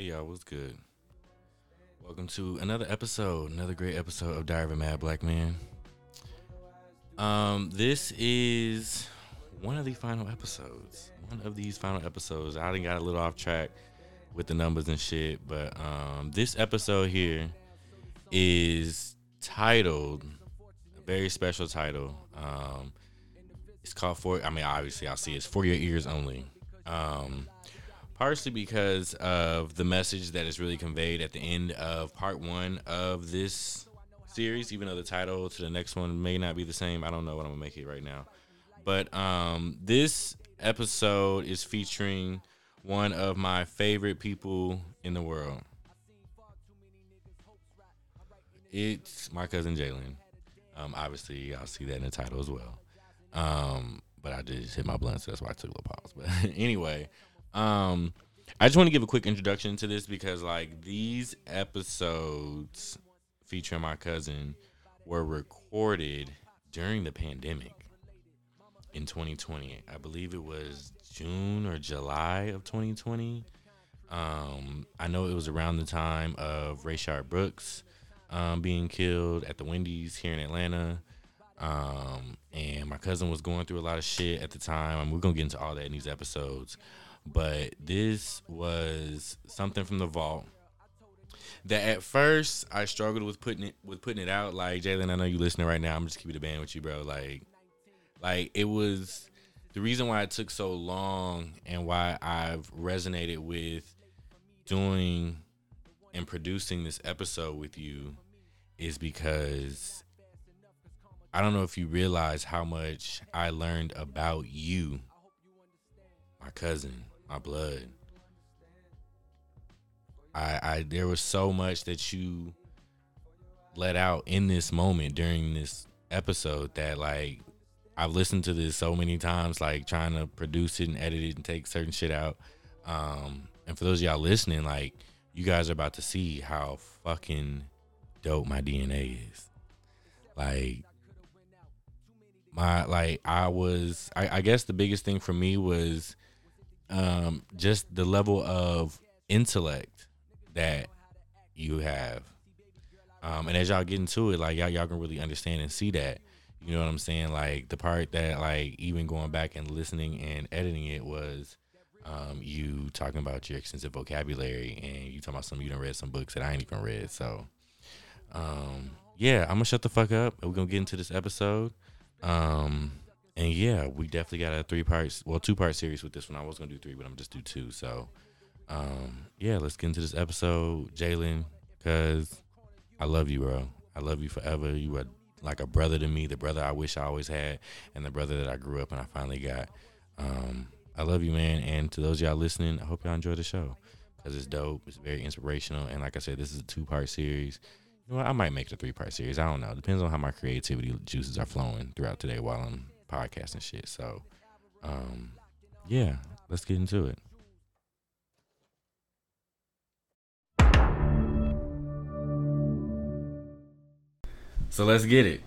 Hey y'all, what's good? Welcome to another episode, another great episode of Diary of a Mad Black Man. Um, this is one of the final episodes. One of these final episodes. I didn't got a little off track with the numbers and shit, but um, this episode here is titled a very special title. Um, it's called for. I mean, obviously, I'll see it's for your ears only. Um, partially because of the message that is really conveyed at the end of part one of this series, even though the title to the next one may not be the same. I don't know what I'm gonna make it right now. But um, this episode is featuring one of my favorite people in the world. It's my cousin Jalen. Um, obviously, I'll see that in the title as well. Um, but I just hit my blunt, so that's why I took a little pause. But anyway, um, I just want to give a quick introduction to this because like these episodes featuring my cousin were recorded during the pandemic in 2020. I believe it was June or July of 2020. Um, I know it was around the time of Rayshard Brooks um, being killed at the Wendy's here in Atlanta. Um, and my cousin was going through a lot of shit at the time. and we're gonna get into all that in these episodes. But this was something from the vault that at first I struggled with putting it with putting it out. Like Jalen, I know you listening right now. I'm just keeping the band with you, bro. Like, like it was the reason why it took so long and why I've resonated with doing and producing this episode with you is because I don't know if you realize how much I learned about you, my cousin, my blood. I, I there was so much that you let out in this moment during this episode that like I've listened to this so many times, like trying to produce it and edit it and take certain shit out. Um, and for those of y'all listening, like you guys are about to see how fucking dope my DNA is. Like my like I was I, I guess the biggest thing for me was um just the level of intellect that you have. Um and as y'all get into it, like y'all y'all can really understand and see that. You know what I'm saying? Like the part that like even going back and listening and editing it was um you talking about your extensive vocabulary and you talking about some you done read some books that I ain't even read. So um yeah, I'm gonna shut the fuck up. We're gonna get into this episode. Um, and yeah, we definitely got a three parts, well, two part series with this one. I was gonna do three, but I'm just do two. So, um, yeah, let's get into this episode, Jalen, cause I love you, bro. I love you forever. You are like a brother to me, the brother I wish I always had, and the brother that I grew up and I finally got. Um, I love you, man. And to those y'all listening, I hope y'all enjoy the show because it's dope. It's very inspirational. And like I said, this is a two part series. You know what? I might make it a three part series. I don't know. Depends on how my creativity juices are flowing throughout today while I'm podcasting shit. So, um, yeah, let's get into it. So let's get it.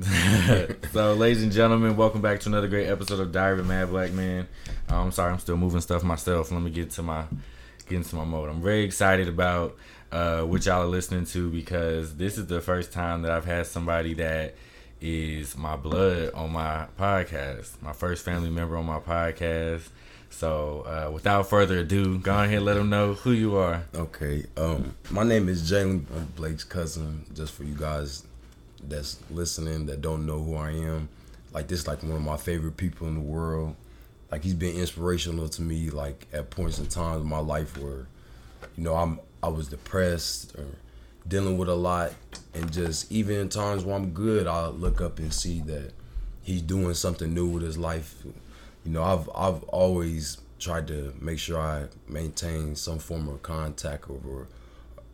so, ladies and gentlemen, welcome back to another great episode of Diary of a Mad Black Man. Uh, I'm sorry, I'm still moving stuff myself. Let me get to my get into my mode. I'm very excited about uh, what y'all are listening to because this is the first time that I've had somebody that is my blood on my podcast, my first family member on my podcast. So, uh, without further ado, go ahead and let them know who you are. Okay. Um, my name is Jalen. Blake's cousin. Just for you guys that's listening that don't know who I am, like this, like one of my favorite people in the world. Like he's been inspirational to me. Like at points in times in my life where, you know, I'm I was depressed or dealing with a lot, and just even in times where I'm good, I look up and see that he's doing something new with his life. You know, I've I've always tried to make sure I maintain some form of contact over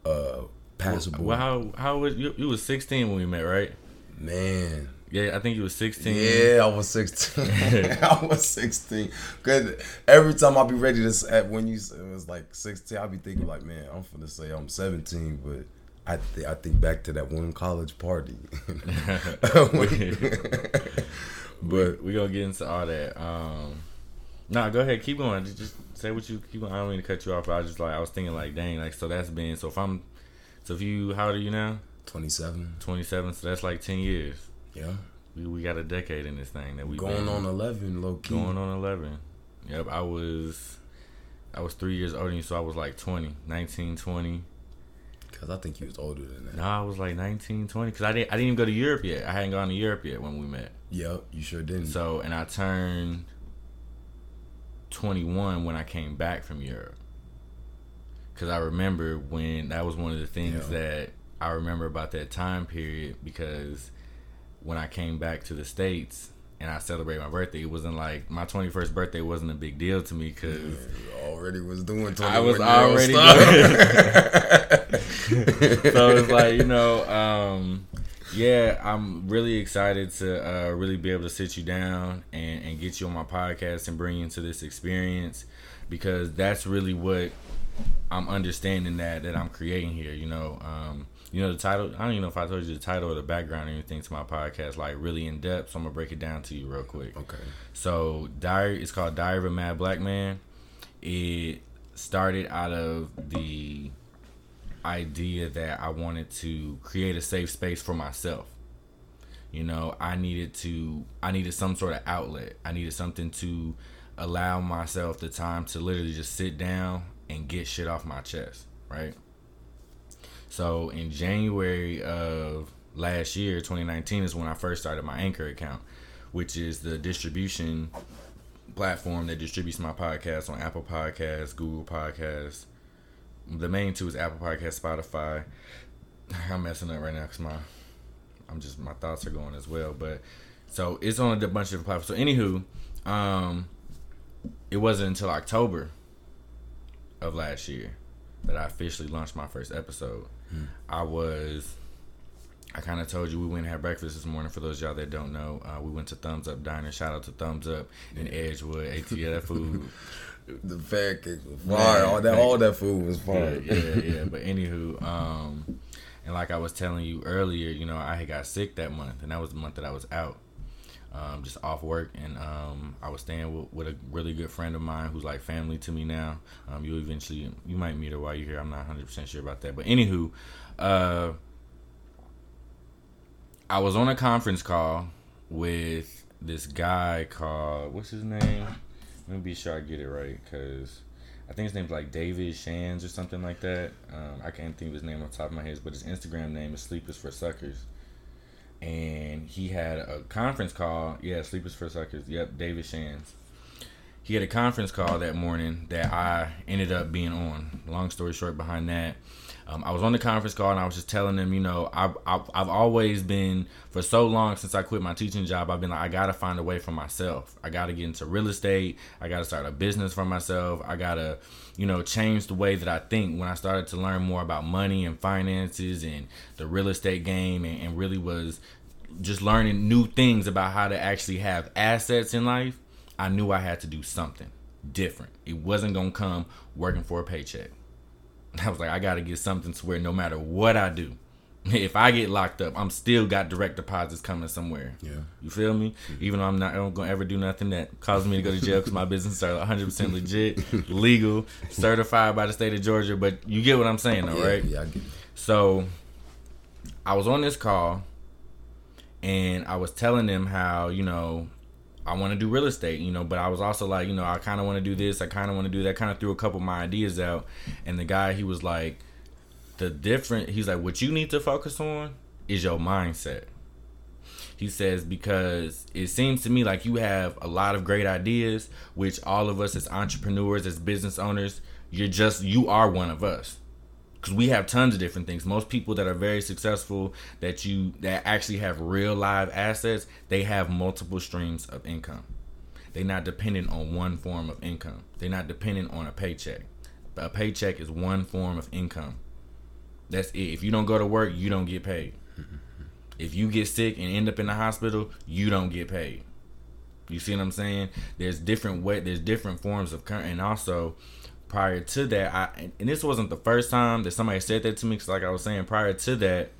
uh passable. Well, how how was you? You was 16 when we met, right? Man, Yeah, I think you was 16. Yeah, I was 16. I was 16. Cause every time I be ready to say when you it was like 16, I be thinking like, man, I'm gonna say I'm 17, but I th- I think back to that one college party. but we gonna get into all that. Um, nah, go ahead, keep going. Just say what you keep. On. I don't mean to cut you off. I was just like I was thinking like, dang, like so that's been so if I'm so if you how old are you now? Twenty seven. Twenty seven. So that's like ten years. Yeah. We, we got a decade in this thing that we going been, on eleven, low key. Going on eleven. Yep. I was I was three years older than you, so I was like 20, 19, 20. Cause I think you was older than that. No, I was like 19, 20. Cause I didn't, I didn't even go to Europe yet. I hadn't gone to Europe yet when we met. Yep, you sure didn't. So, and I turned 21 when I came back from Europe. Cause I remember when that was one of the things yeah. that I remember about that time period because when I came back to the states and I celebrate my birthday, it wasn't like my 21st birthday wasn't a big deal to me because yeah, already was doing. I was already. so it's like you know, um, yeah, I'm really excited to uh, really be able to sit you down and, and get you on my podcast and bring you into this experience because that's really what I'm understanding that that I'm creating here. You know, um, you know the title. I don't even know if I told you the title or the background or anything to my podcast, like really in depth. So I'm gonna break it down to you real quick. Okay. So diary, it's called Diary of a Mad Black Man. It started out of the idea that I wanted to create a safe space for myself. You know, I needed to I needed some sort of outlet. I needed something to allow myself the time to literally just sit down and get shit off my chest, right? So in January of last year, 2019, is when I first started my Anchor account, which is the distribution platform that distributes my podcast on Apple Podcasts, Google Podcasts. The main two is Apple Podcasts, Spotify. I'm messing up right now because my I'm just my thoughts are going as well. But so it's on a bunch of platforms. So anywho, um, it wasn't until October of last year that I officially launched my first episode. Hmm. I was, I kind of told you we went and had breakfast this morning. For those y'all that don't know, uh, we went to Thumbs Up Diner. Shout out to Thumbs Up in Edgewood. ATL that food. the fat cake was fire. all that, all that food was fire. Yeah, yeah, yeah. But anywho, um, and like I was telling you earlier, you know, I had got sick that month, and that was the month that I was out um, just off work, and um, I was staying with, with, a really good friend of mine who's like family to me now. Um, you eventually you might meet her while you're here. I'm not 100 percent sure about that, but anywho, uh, I was on a conference call with this guy called what's his name? Let me be sure I get it right, cause I think his name's like David Shands or something like that. Um, I can't think of his name on top of my head, but his Instagram name is Sleepers for Suckers and he had a conference call. Yeah, Sleepers for Suckers. Yep, David Shands. He had a conference call that morning that I ended up being on. Long story short, behind that, um, I was on the conference call and I was just telling them, you know, I've, I've, I've, always been, for so long since I quit my teaching job, I've been like, I got to find a way for myself. I got to get into real estate. I got to start a business for myself. I got to, you know, change the way that I think when I started to learn more about money and finances and the real estate game and, and really was just learning new things about how to actually have assets in life. I knew I had to do something different. It wasn't going to come working for a paycheck. I was like, I got to get something to where no matter what I do, if I get locked up, I'm still got direct deposits coming somewhere. Yeah, you feel me? Mm-hmm. Even though I'm not, I don't gonna ever do nothing that causes me to go to jail because my business are 100 percent legit, legal, certified by the state of Georgia. But you get what I'm saying, though, yeah, right? Yeah, I get. It. So, I was on this call, and I was telling them how you know I want to do real estate, you know, but I was also like, you know, I kind of want to do this, I kind of want to do that. Kind of threw a couple of my ideas out, and the guy he was like, the different. He's like, what you need to focus on is your mindset. He says because it seems to me like you have a lot of great ideas, which all of us as entrepreneurs, as business owners, you're just you are one of us because we have tons of different things. Most people that are very successful that you that actually have real live assets they have multiple streams of income. They're not dependent on one form of income. They're not dependent on a paycheck. A paycheck is one form of income. That's it. If you don't go to work you don't get paid. If you get sick and end up in the hospital you don't get paid. You see what i'm saying? There's different way there's different forms of current and also prior to that, I and this wasn't the first time that somebody said that to me. Cause like I was saying, prior to that,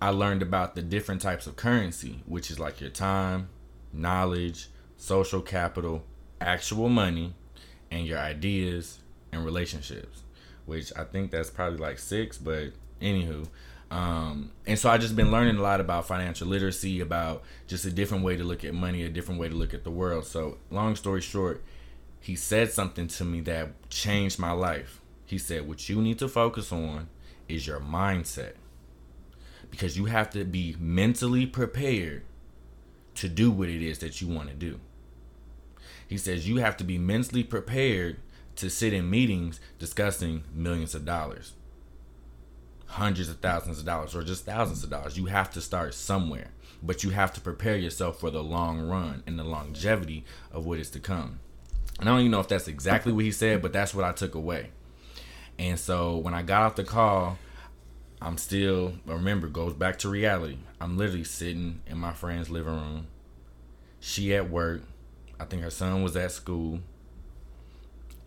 I learned about the different types of currency, which is like your time, knowledge, social capital, actual money, and your ideas and relationships, which I think that's probably like six, but anywho. Um, and so I just been learning a lot about financial literacy, about just a different way to look at money, a different way to look at the world. So long story short, he said something to me that changed my life. He said, What you need to focus on is your mindset. Because you have to be mentally prepared to do what it is that you want to do. He says you have to be mentally prepared to sit in meetings discussing millions of dollars, hundreds of thousands of dollars, or just thousands of dollars. You have to start somewhere, but you have to prepare yourself for the long run and the longevity of what is to come. And I don't even know if that's exactly what he said, but that's what I took away. And so when I got off the call, I'm still remember goes back to reality. I'm literally sitting in my friend's living room. She at work. I think her son was at school.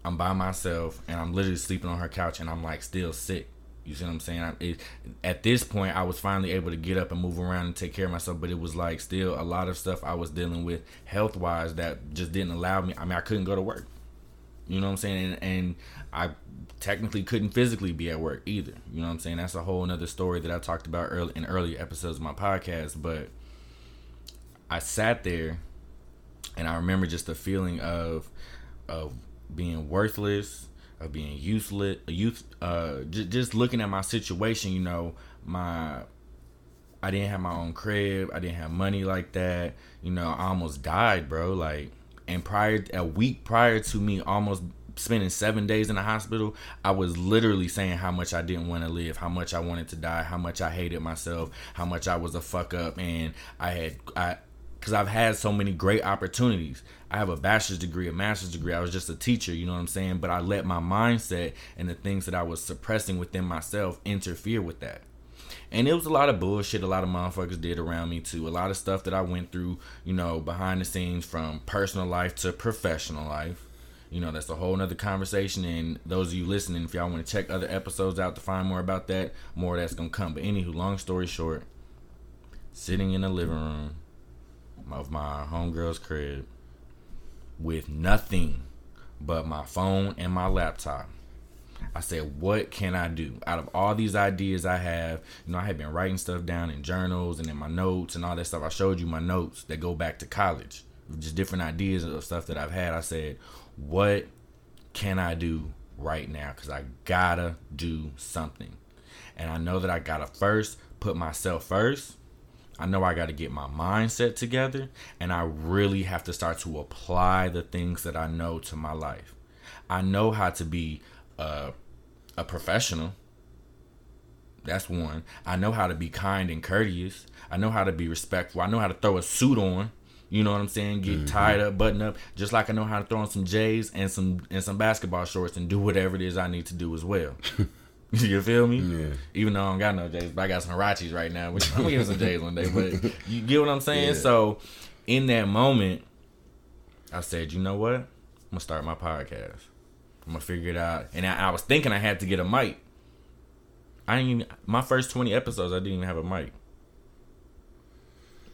I'm by myself and I'm literally sleeping on her couch and I'm like still sick. You see what I'm saying? I, it, at this point, I was finally able to get up and move around and take care of myself, but it was like still a lot of stuff I was dealing with health wise that just didn't allow me. I mean, I couldn't go to work. You know what I'm saying? And, and I technically couldn't physically be at work either. You know what I'm saying? That's a whole other story that I talked about early in earlier episodes of my podcast. But I sat there and I remember just the feeling of of being worthless, of being useless, youth, uh, just looking at my situation. You know, my I didn't have my own crib. I didn't have money like that. You know, I almost died, bro. Like, and prior a week prior to me almost spending seven days in the hospital, I was literally saying how much I didn't want to live, how much I wanted to die, how much I hated myself, how much I was a fuck up, and I had I because I've had so many great opportunities. I have a bachelor's degree, a master's degree. I was just a teacher, you know what I'm saying? But I let my mindset and the things that I was suppressing within myself interfere with that. And it was a lot of bullshit a lot of motherfuckers did around me too. A lot of stuff that I went through, you know, behind the scenes from personal life to professional life. You know, that's a whole nother conversation. And those of you listening, if y'all want to check other episodes out to find more about that, more that's gonna come. But anywho, long story short, sitting in the living room of my homegirl's crib with nothing but my phone and my laptop. I said, what can I do? Out of all these ideas I have, you know, I had been writing stuff down in journals and in my notes and all that stuff. I showed you my notes that go back to college, just different ideas of stuff that I've had. I said, what can I do right now? Because I gotta do something. And I know that I gotta first put myself first I know I got to get my mindset together and I really have to start to apply the things that I know to my life. I know how to be a, a professional. That's one. I know how to be kind and courteous. I know how to be respectful. I know how to throw a suit on. You know what I'm saying? Get mm-hmm. tied up, button up, just like I know how to throw on some J's and some and some basketball shorts and do whatever it is I need to do as well. you feel me? Yeah. Even though I don't got no J's, but I got some Rachis right now, which I'm gonna give some J's one day. But you get what I'm saying? Yeah. So in that moment, I said, you know what? I'm gonna start my podcast. I'm gonna figure it out. And I, I was thinking I had to get a mic. I didn't even my first 20 episodes I didn't even have a mic.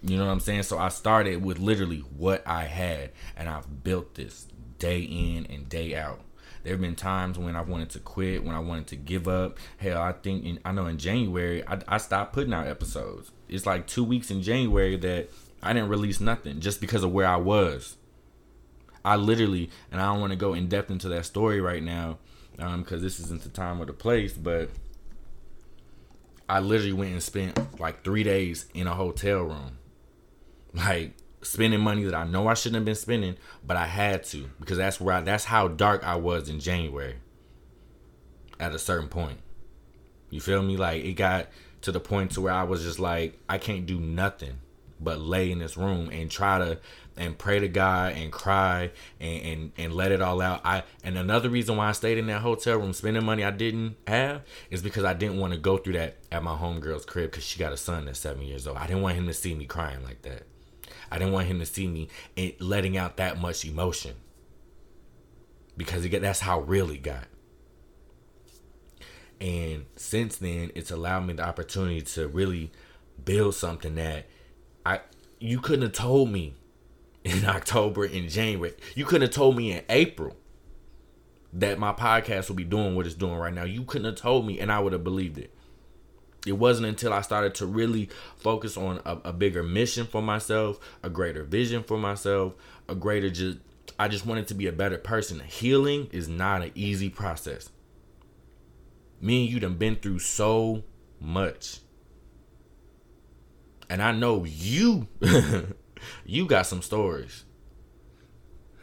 You know what I'm saying? So I started with literally what I had and I've built this day in and day out. There have been times when I wanted to quit, when I wanted to give up. Hell, I think in, I know in January I, I stopped putting out episodes. It's like two weeks in January that I didn't release nothing just because of where I was. I literally, and I don't want to go in depth into that story right now, because um, this isn't the time or the place. But I literally went and spent like three days in a hotel room, like spending money that I know I shouldn't have been spending, but I had to because that's where I, that's how dark I was in January. At a certain point, you feel me? Like it got to the point to where I was just like, I can't do nothing but lay in this room and try to and pray to God and cry and, and and let it all out. I and another reason why I stayed in that hotel room spending money I didn't have is because I didn't want to go through that at my homegirl's crib because she got a son that's seven years old. I didn't want him to see me crying like that. I didn't want him to see me letting out that much emotion because it, that's how real he got. And since then, it's allowed me the opportunity to really build something that I you couldn't have told me in October in January. You couldn't have told me in April. that my podcast would be doing what it's doing right now. You couldn't have told me, and I would have believed it. It wasn't until I started to really focus on a, a bigger mission for myself, a greater vision for myself, a greater just. I just wanted to be a better person. Healing is not an easy process. Me and you done been through so much. And I know you you got some stories.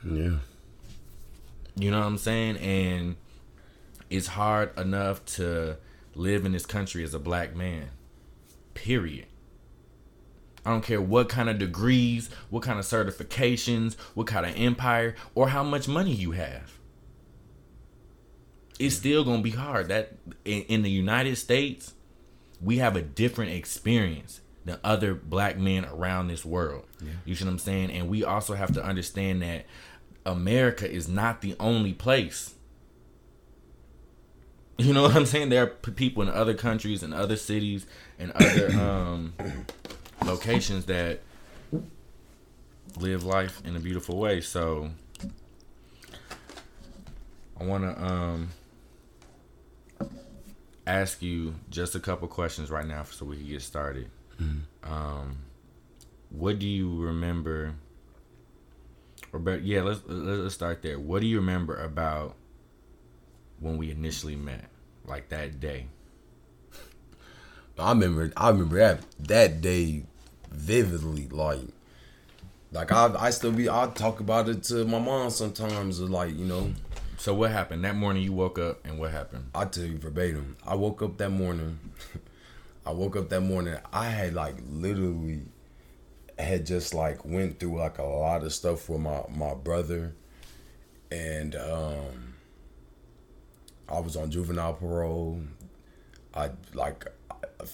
Yeah. You know what I'm saying? And it's hard enough to live in this country as a black man. Period. I don't care what kind of degrees, what kind of certifications, what kind of empire, or how much money you have. It's still gonna be hard. That in, in the United States, we have a different experience than other black men around this world. Yeah. You see what I'm saying? And we also have to understand that America is not the only place. You know what I'm saying? There are p- people in other countries and other cities and other um, locations that live life in a beautiful way. So I want to um, ask you just a couple questions right now so we can get started. Mm-hmm. Um, what do you remember? Or better, yeah, let's let's start there. What do you remember about when we initially met, like that day? I remember. I remember that that day vividly. Like, like I I still be. I talk about it to my mom sometimes. Like you know. So what happened that morning? You woke up and what happened? I tell you verbatim. I woke up that morning. I woke up that morning. I had like literally had just like went through like a lot of stuff with my my brother, and um, I was on juvenile parole. I like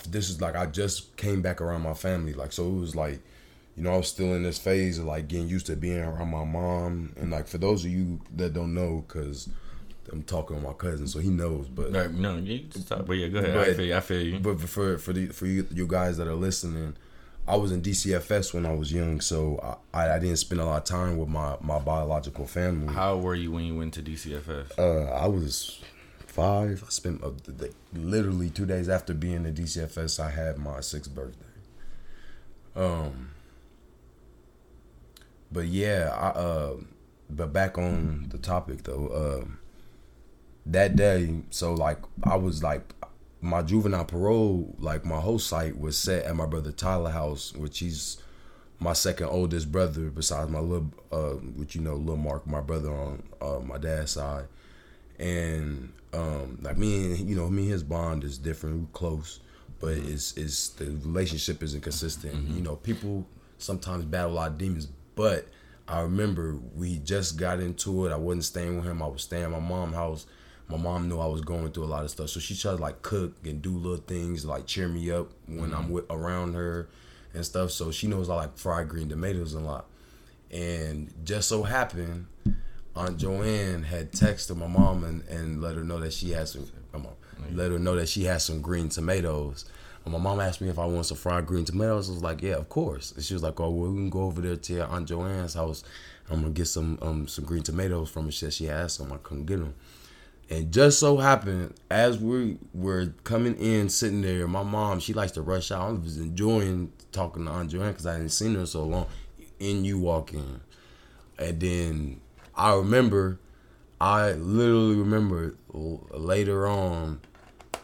this is like I just came back around my family. Like so, it was like you know I was still in this phase of like getting used to being around my mom. And like for those of you that don't know, because I'm talking with my cousin, so he knows. But right, no, you just talk. But yeah, go ahead. But, I feel you. I feel you. But for for the for you you guys that are listening, I was in DCFS when I was young, so I, I didn't spend a lot of time with my my biological family. How were you when you went to DCFS? Uh, I was five. I spent uh, the, literally two days after being in DCFS. I had my sixth birthday. Um. But yeah, I uh, but back on the topic though. Uh, that day, so like I was like my juvenile parole, like my whole site was set at my brother Tyler house, which he's my second oldest brother besides my little, uh, which you know, little Mark, my brother on uh, my dad's side, and um, like me and you know, me and his bond is different, We're close, but it's it's the relationship isn't consistent. Mm-hmm. You know, people sometimes battle a lot of demons, but I remember we just got into it. I wasn't staying with him. I was staying at my mom's house my mom knew I was going through a lot of stuff, so she tried to like cook and do little things like cheer me up when mm-hmm. I'm with around her and stuff. So she knows I like fried green tomatoes a lot. And just so happened, Aunt Joanne had texted my mom and, and let her know that she had some. Let her know that she had some green tomatoes. And my mom asked me if I want some fried green tomatoes. I was like, yeah, of course. And she was like, oh, well, we can go over there to Aunt Joanne's house. I'm gonna get some um some green tomatoes from her. She said she had some. I couldn't get them. And just so happened, as we were coming in, sitting there, my mom, she likes to rush out. I was enjoying talking to Aunt Joanne because I hadn't seen her so long. And you walk in. And then I remember, I literally remember later on,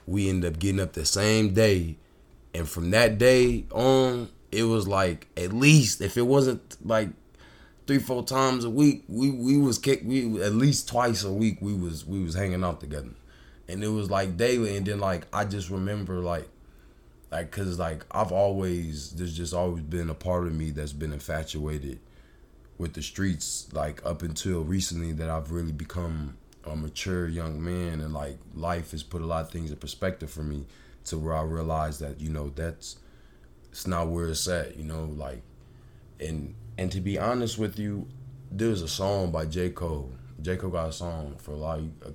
we ended up getting up the same day. And from that day on, it was like, at least, if it wasn't like three four times a week. We we was kick we at least twice a week. We was we was hanging out together, and it was like daily. And then like I just remember like like cause like I've always there's just always been a part of me that's been infatuated with the streets. Like up until recently, that I've really become a mature young man, and like life has put a lot of things in perspective for me to where I realize that you know that's it's not where it's at. You know like and and to be honest with you, there's a song by J. Cole. J. Cole got a song for a lot of uh,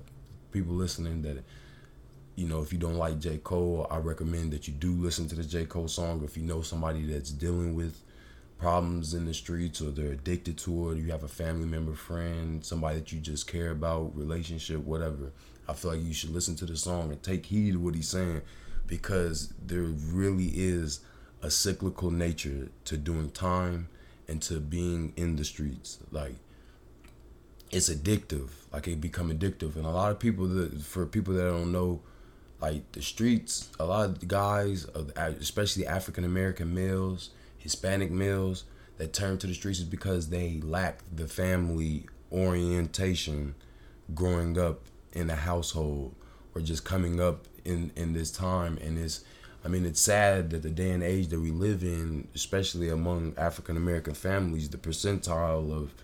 people listening that, you know, if you don't like J. Cole, I recommend that you do listen to the J. Cole song. If you know somebody that's dealing with problems in the streets or they're addicted to it, you have a family member, friend, somebody that you just care about, relationship, whatever. I feel like you should listen to the song and take heed to what he's saying because there really is a cyclical nature to doing time and to being in the streets. Like it's addictive. Like it become addictive, and a lot of people that for people that don't know, like the streets, a lot of guys, uh, especially African American males, Hispanic males, that turn to the streets is because they lack the family orientation growing up in a household or just coming up in in this time. And it's I mean it's sad that the day and age that we live in especially among African American families the percentile of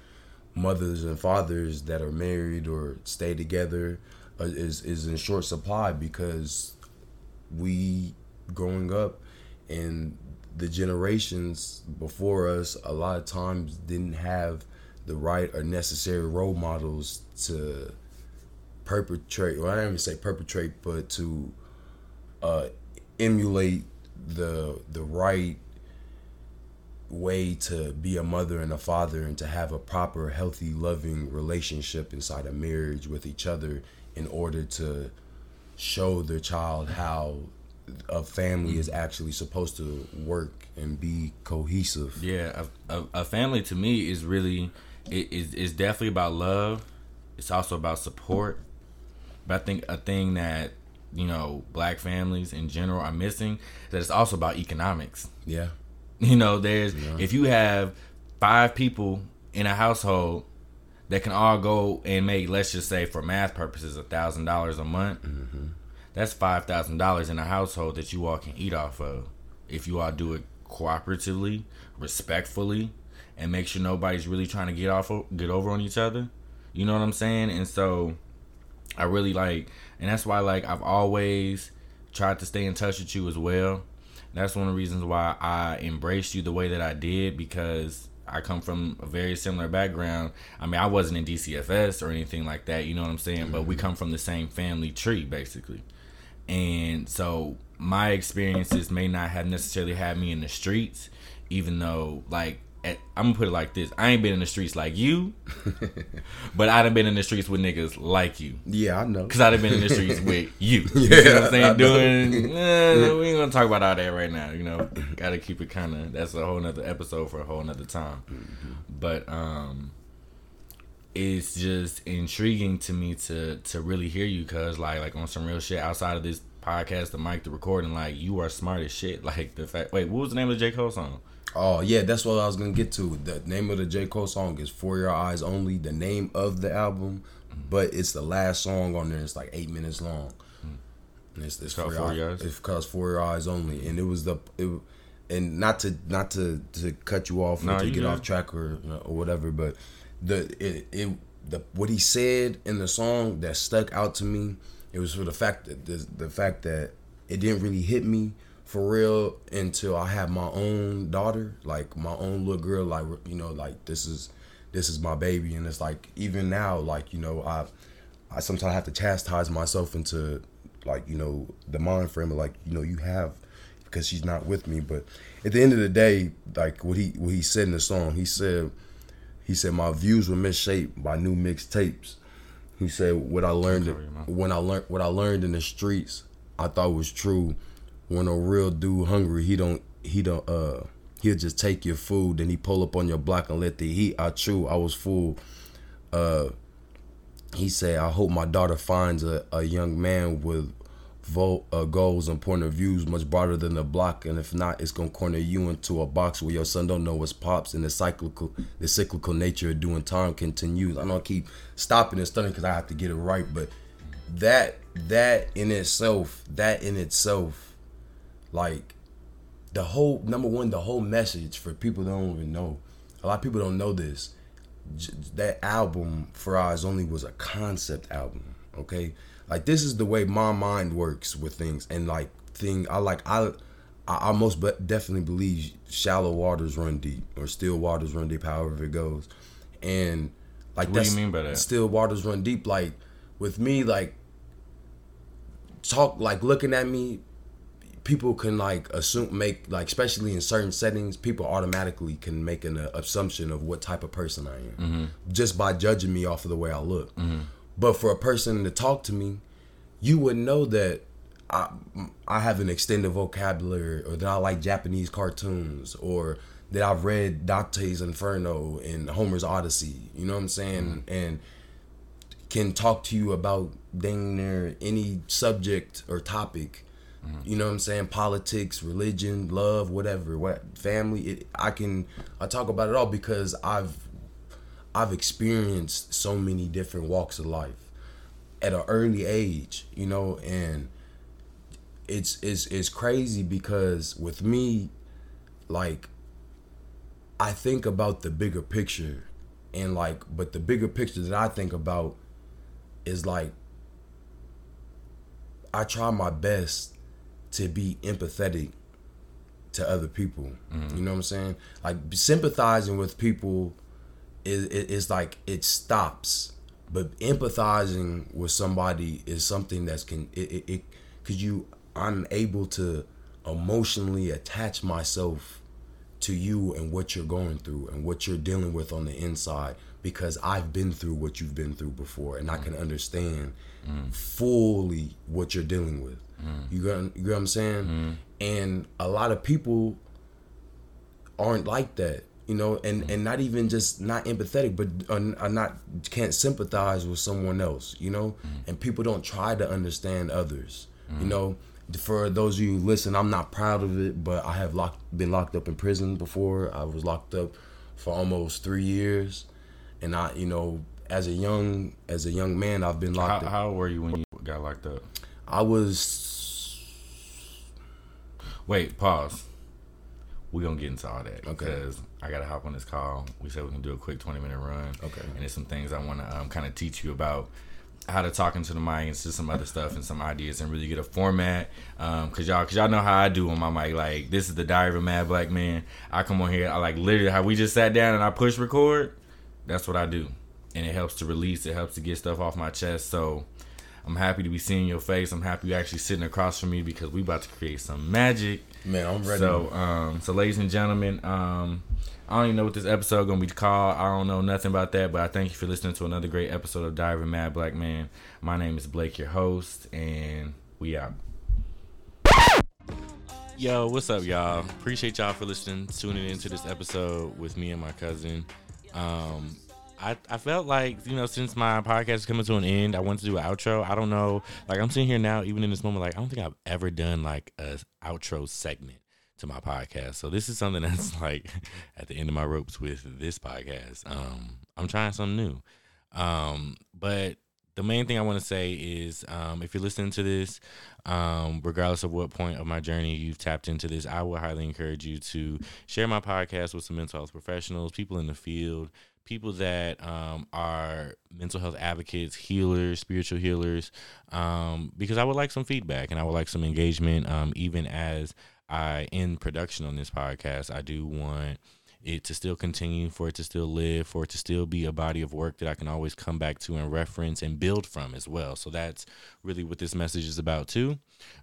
mothers and fathers that are married or stay together uh, is is in short supply because we growing up and the generations before us a lot of times didn't have the right or necessary role models to perpetrate well I don't even say perpetrate but to uh, emulate the the right way to be a mother and a father and to have a proper healthy loving relationship inside a marriage with each other in order to show their child how a family is actually supposed to work and be cohesive yeah a, a, a family to me is really it is is definitely about love it's also about support but i think a thing that you know black families in general are missing that it's also about economics yeah You know, there's yeah. if you have five people in a household that can all go and make, let's just say, for math purposes, a thousand dollars a month. Mm-hmm. That's five thousand dollars in a household that you all can eat off of if you all do it cooperatively, respectfully, and make sure nobody's really trying to get off get over on each other. You know what I'm saying? And so I really like and that's why like I've always tried to stay in touch with you as well that's one of the reasons why I embraced you the way that I did because I come from a very similar background. I mean, I wasn't in DCFS or anything like that, you know what I'm saying? Mm-hmm. But we mm-hmm. come from the same family tree, basically. And so my experiences may not have necessarily had me in the streets, even though, like, at, I'm gonna put it like this: I ain't been in the streets like you, but I'd have been in the streets with niggas like you. Yeah, I know. Cause I'd have been in the streets with you. You yeah, know what I'm saying? Doing. Eh, we ain't gonna talk about all that right now. You know, gotta keep it kind of. That's a whole nother episode for a whole nother time. Mm-hmm. But um, it's just intriguing to me to to really hear you, cause like like on some real shit outside of this podcast, the mic, the recording, like you are smart as shit. Like the fact. Wait, what was the name of the J Cole song? Oh yeah, that's what I was gonna get to. The name of the J Cole song is "For Your Eyes Only." The name of the album, but it's the last song on there. It's like eight minutes long. And it's, it's, for, your, your eyes. It's because "For Your Eyes Only," and it was the it, and not to not to to cut you off or to get off track or or whatever, but the it, it the what he said in the song that stuck out to me. It was for the fact that the, the fact that it didn't really hit me for real until I have my own daughter, like my own little girl. Like you know, like this is this is my baby, and it's like even now, like you know, I I sometimes have to chastise myself into like you know the mind frame of like you know you have because she's not with me. But at the end of the day, like what he what he said in the song, he said he said my views were misshaped by new mixtapes. He said what I learned when I learned what I learned in the streets, I thought was true when a real dude hungry, he don't he don't uh he'll just take your food and he pull up on your block and let the heat I true. I was full. Uh he said, I hope my daughter finds a, a young man with vote, uh, goals and point of views much broader than the block, and if not, it's gonna corner you into a box where your son don't know what's pops, and the cyclical, the cyclical nature of doing time continues. I I keep stopping and studying because I have to get it right, but that that in itself, that in itself like the whole number one, the whole message for people don't even know. A lot of people don't know this. That album for Eyes Only was a concept album. Okay, like this is the way my mind works with things, and like thing I like I. I, most but definitely believe shallow waters run deep, or still waters run deep, however it goes. And like what do you mean by that? Still waters run deep. Like with me, like talk like looking at me people can like assume make like especially in certain settings people automatically can make an uh, assumption of what type of person i am Mm-hmm. just by judging me off of the way i look but for a person to talk to me you would know that I, I have an extended vocabulary or that i like japanese cartoons or that i've read dante's inferno and homer's odyssey you know what i'm saying mm-hmm. and can talk to you about dang near any subject or topic. Mm-hmm. You know what I'm saying? Politics, religion, love, whatever, what family. It, I can I talk about it all because I've I've experienced so many different walks of life at an early age, you know, and it's it's it's crazy because with me, like I think about the bigger picture and like but the bigger picture that I think about is like I try my best to be empathetic to other people. Mm-hmm. You know what I'm saying? Like sympathizing with people is it, it's like it stops, but empathizing with somebody is something that's can it it, it cause you I'm able to emotionally attach myself to you and what you're going through and what you're dealing with on the inside because I've been through what you've been through before and I can mm. understand mm. fully what you're dealing with. Mm. You got you get what I'm saying? And a lot of people aren't like that, you know, and and not even just not empathetic, but uh, are, are uh, not can't sympathize with someone else, you know. Mm. And people don't try to understand others, you mm. know. For those of you who listen, I'm not proud of it, but I have locked been locked up in prison before. I was locked up for almost three years, and I, you know, as a young as a young man, I've been How, locked up. how old were you when you got locked up? I was Wait, pause. We're gonna get into all that Okay. because I gotta hop on this call. We said we can do a quick twenty minute run. Okay. And there's some things I wanna um, kind of teach you about how to talk into the mic and some other stuff and some ideas and really get a format. Um, cause y'all, cause y'all know how I do on my mic. Like this is the Diary of a Mad Black Man. I come on here, I like literally how we just sat down and I push record. That's what I do, and it helps to release. It helps to get stuff off my chest. So. I'm happy to be seeing your face. I'm happy you're actually sitting across from me because we about to create some magic. Man, I'm ready. So, um, so ladies and gentlemen, um, I don't even know what this episode gonna be called. I don't know nothing about that, but I thank you for listening to another great episode of Dive and Mad Black Man. My name is Blake, your host, and we out. Yo, what's up, y'all? Appreciate y'all for listening, tuning into this episode with me and my cousin. Um, I, I felt like you know since my podcast is coming to an end, I wanted to do an outro. I don't know, like I'm sitting here now, even in this moment, like I don't think I've ever done like a outro segment to my podcast. So this is something that's like at the end of my ropes with this podcast. Um, I'm trying something new. Um, but the main thing I want to say is um, if you're listening to this, um, regardless of what point of my journey you've tapped into this, I would highly encourage you to share my podcast with some mental health professionals, people in the field, people that um, are mental health advocates, healers, spiritual healers, um, because I would like some feedback and I would like some engagement, um, even as I end production on this podcast. I do want it to still continue, for it to still live, for it to still be a body of work that I can always come back to and reference and build from as well. So that's really what this message is about too.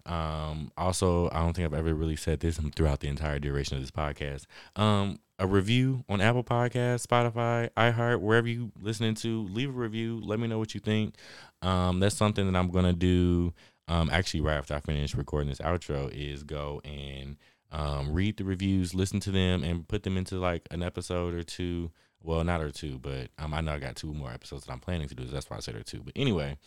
Um, also, I don't think I've ever really said this throughout the entire duration of this podcast. Um, a review on Apple Podcasts, Spotify, iHeart, wherever you listening to, leave a review. Let me know what you think. Um, that's something that I'm gonna do. Um, actually, right after I finish recording this outro, is go and um, read the reviews, listen to them, and put them into like an episode or two. Well, not or two, but um, I know I got two more episodes that I'm planning to do. So that's why I said or two. But anyway,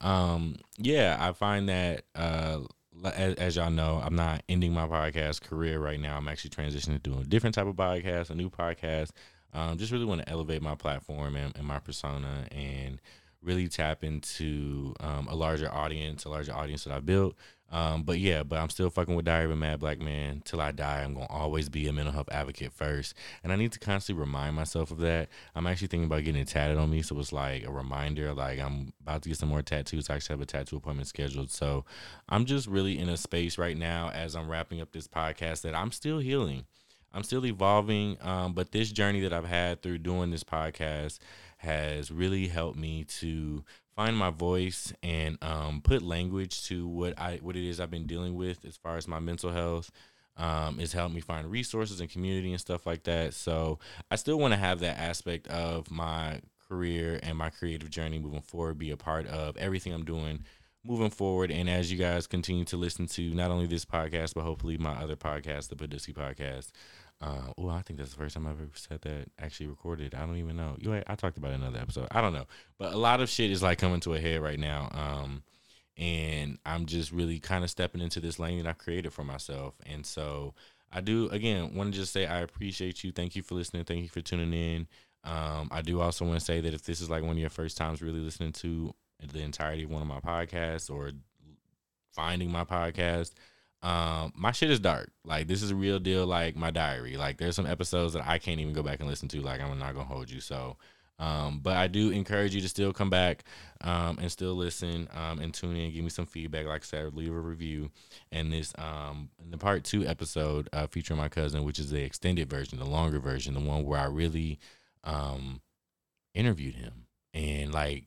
um, yeah, I find that uh, as, as y'all know, I'm not ending my podcast career right now. I'm actually transitioning to doing a different type of podcast, a new podcast. Um, just really want to elevate my platform and, and my persona and really tap into um, a larger audience, a larger audience that I built. Um, but yeah, but I'm still fucking with Diary of a Mad Black Man till I die. I'm gonna always be a mental health advocate first, and I need to constantly remind myself of that. I'm actually thinking about getting it tatted on me, so it's like a reminder. Like I'm about to get some more tattoos. I actually have a tattoo appointment scheduled, so I'm just really in a space right now as I'm wrapping up this podcast that I'm still healing. I'm still evolving, um, but this journey that I've had through doing this podcast has really helped me to find my voice and um, put language to what I what it is I've been dealing with as far as my mental health. Um, it's helped me find resources and community and stuff like that. So I still want to have that aspect of my career and my creative journey moving forward be a part of everything I'm doing moving forward. And as you guys continue to listen to not only this podcast, but hopefully my other podcast, the Badusky podcast. Uh, oh, I think that's the first time I've ever said that actually recorded. I don't even know. You, I talked about another episode. I don't know, but a lot of shit is like coming to a head right now. Um, and I'm just really kind of stepping into this lane that I've created for myself. And so I do again want to just say I appreciate you. Thank you for listening. Thank you for tuning in. Um, I do also want to say that if this is like one of your first times really listening to the entirety of one of my podcasts or finding my podcast, um, my shit is dark. Like this is a real deal. Like my diary. Like there's some episodes that I can't even go back and listen to. Like I'm not gonna hold you. So, um, but I do encourage you to still come back um, and still listen um, and tune in. Give me some feedback. Like I said, leave a review. And this um, in the part two episode uh, featuring my cousin, which is the extended version, the longer version, the one where I really um, interviewed him and like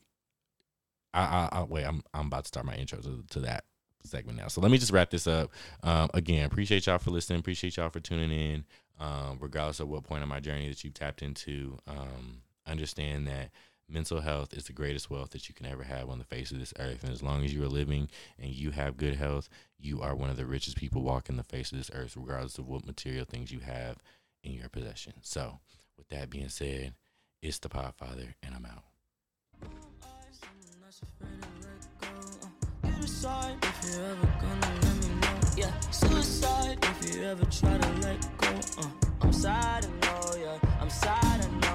I, I, I, wait. I'm I'm about to start my intro to, to that segment now. So let me just wrap this up. Um, again, appreciate y'all for listening. Appreciate y'all for tuning in. Um, regardless of what point of my journey that you've tapped into, um, understand that mental health is the greatest wealth that you can ever have on the face of this earth. And as long as you are living and you have good health, you are one of the richest people walking the face of this earth, regardless of what material things you have in your possession. So, with that being said, it's the Podfather, and I'm out. Suicide if you ever gonna let me know. Yeah, suicide if you ever try to let go. Uh, I'm sad, I know, yeah. I'm sad.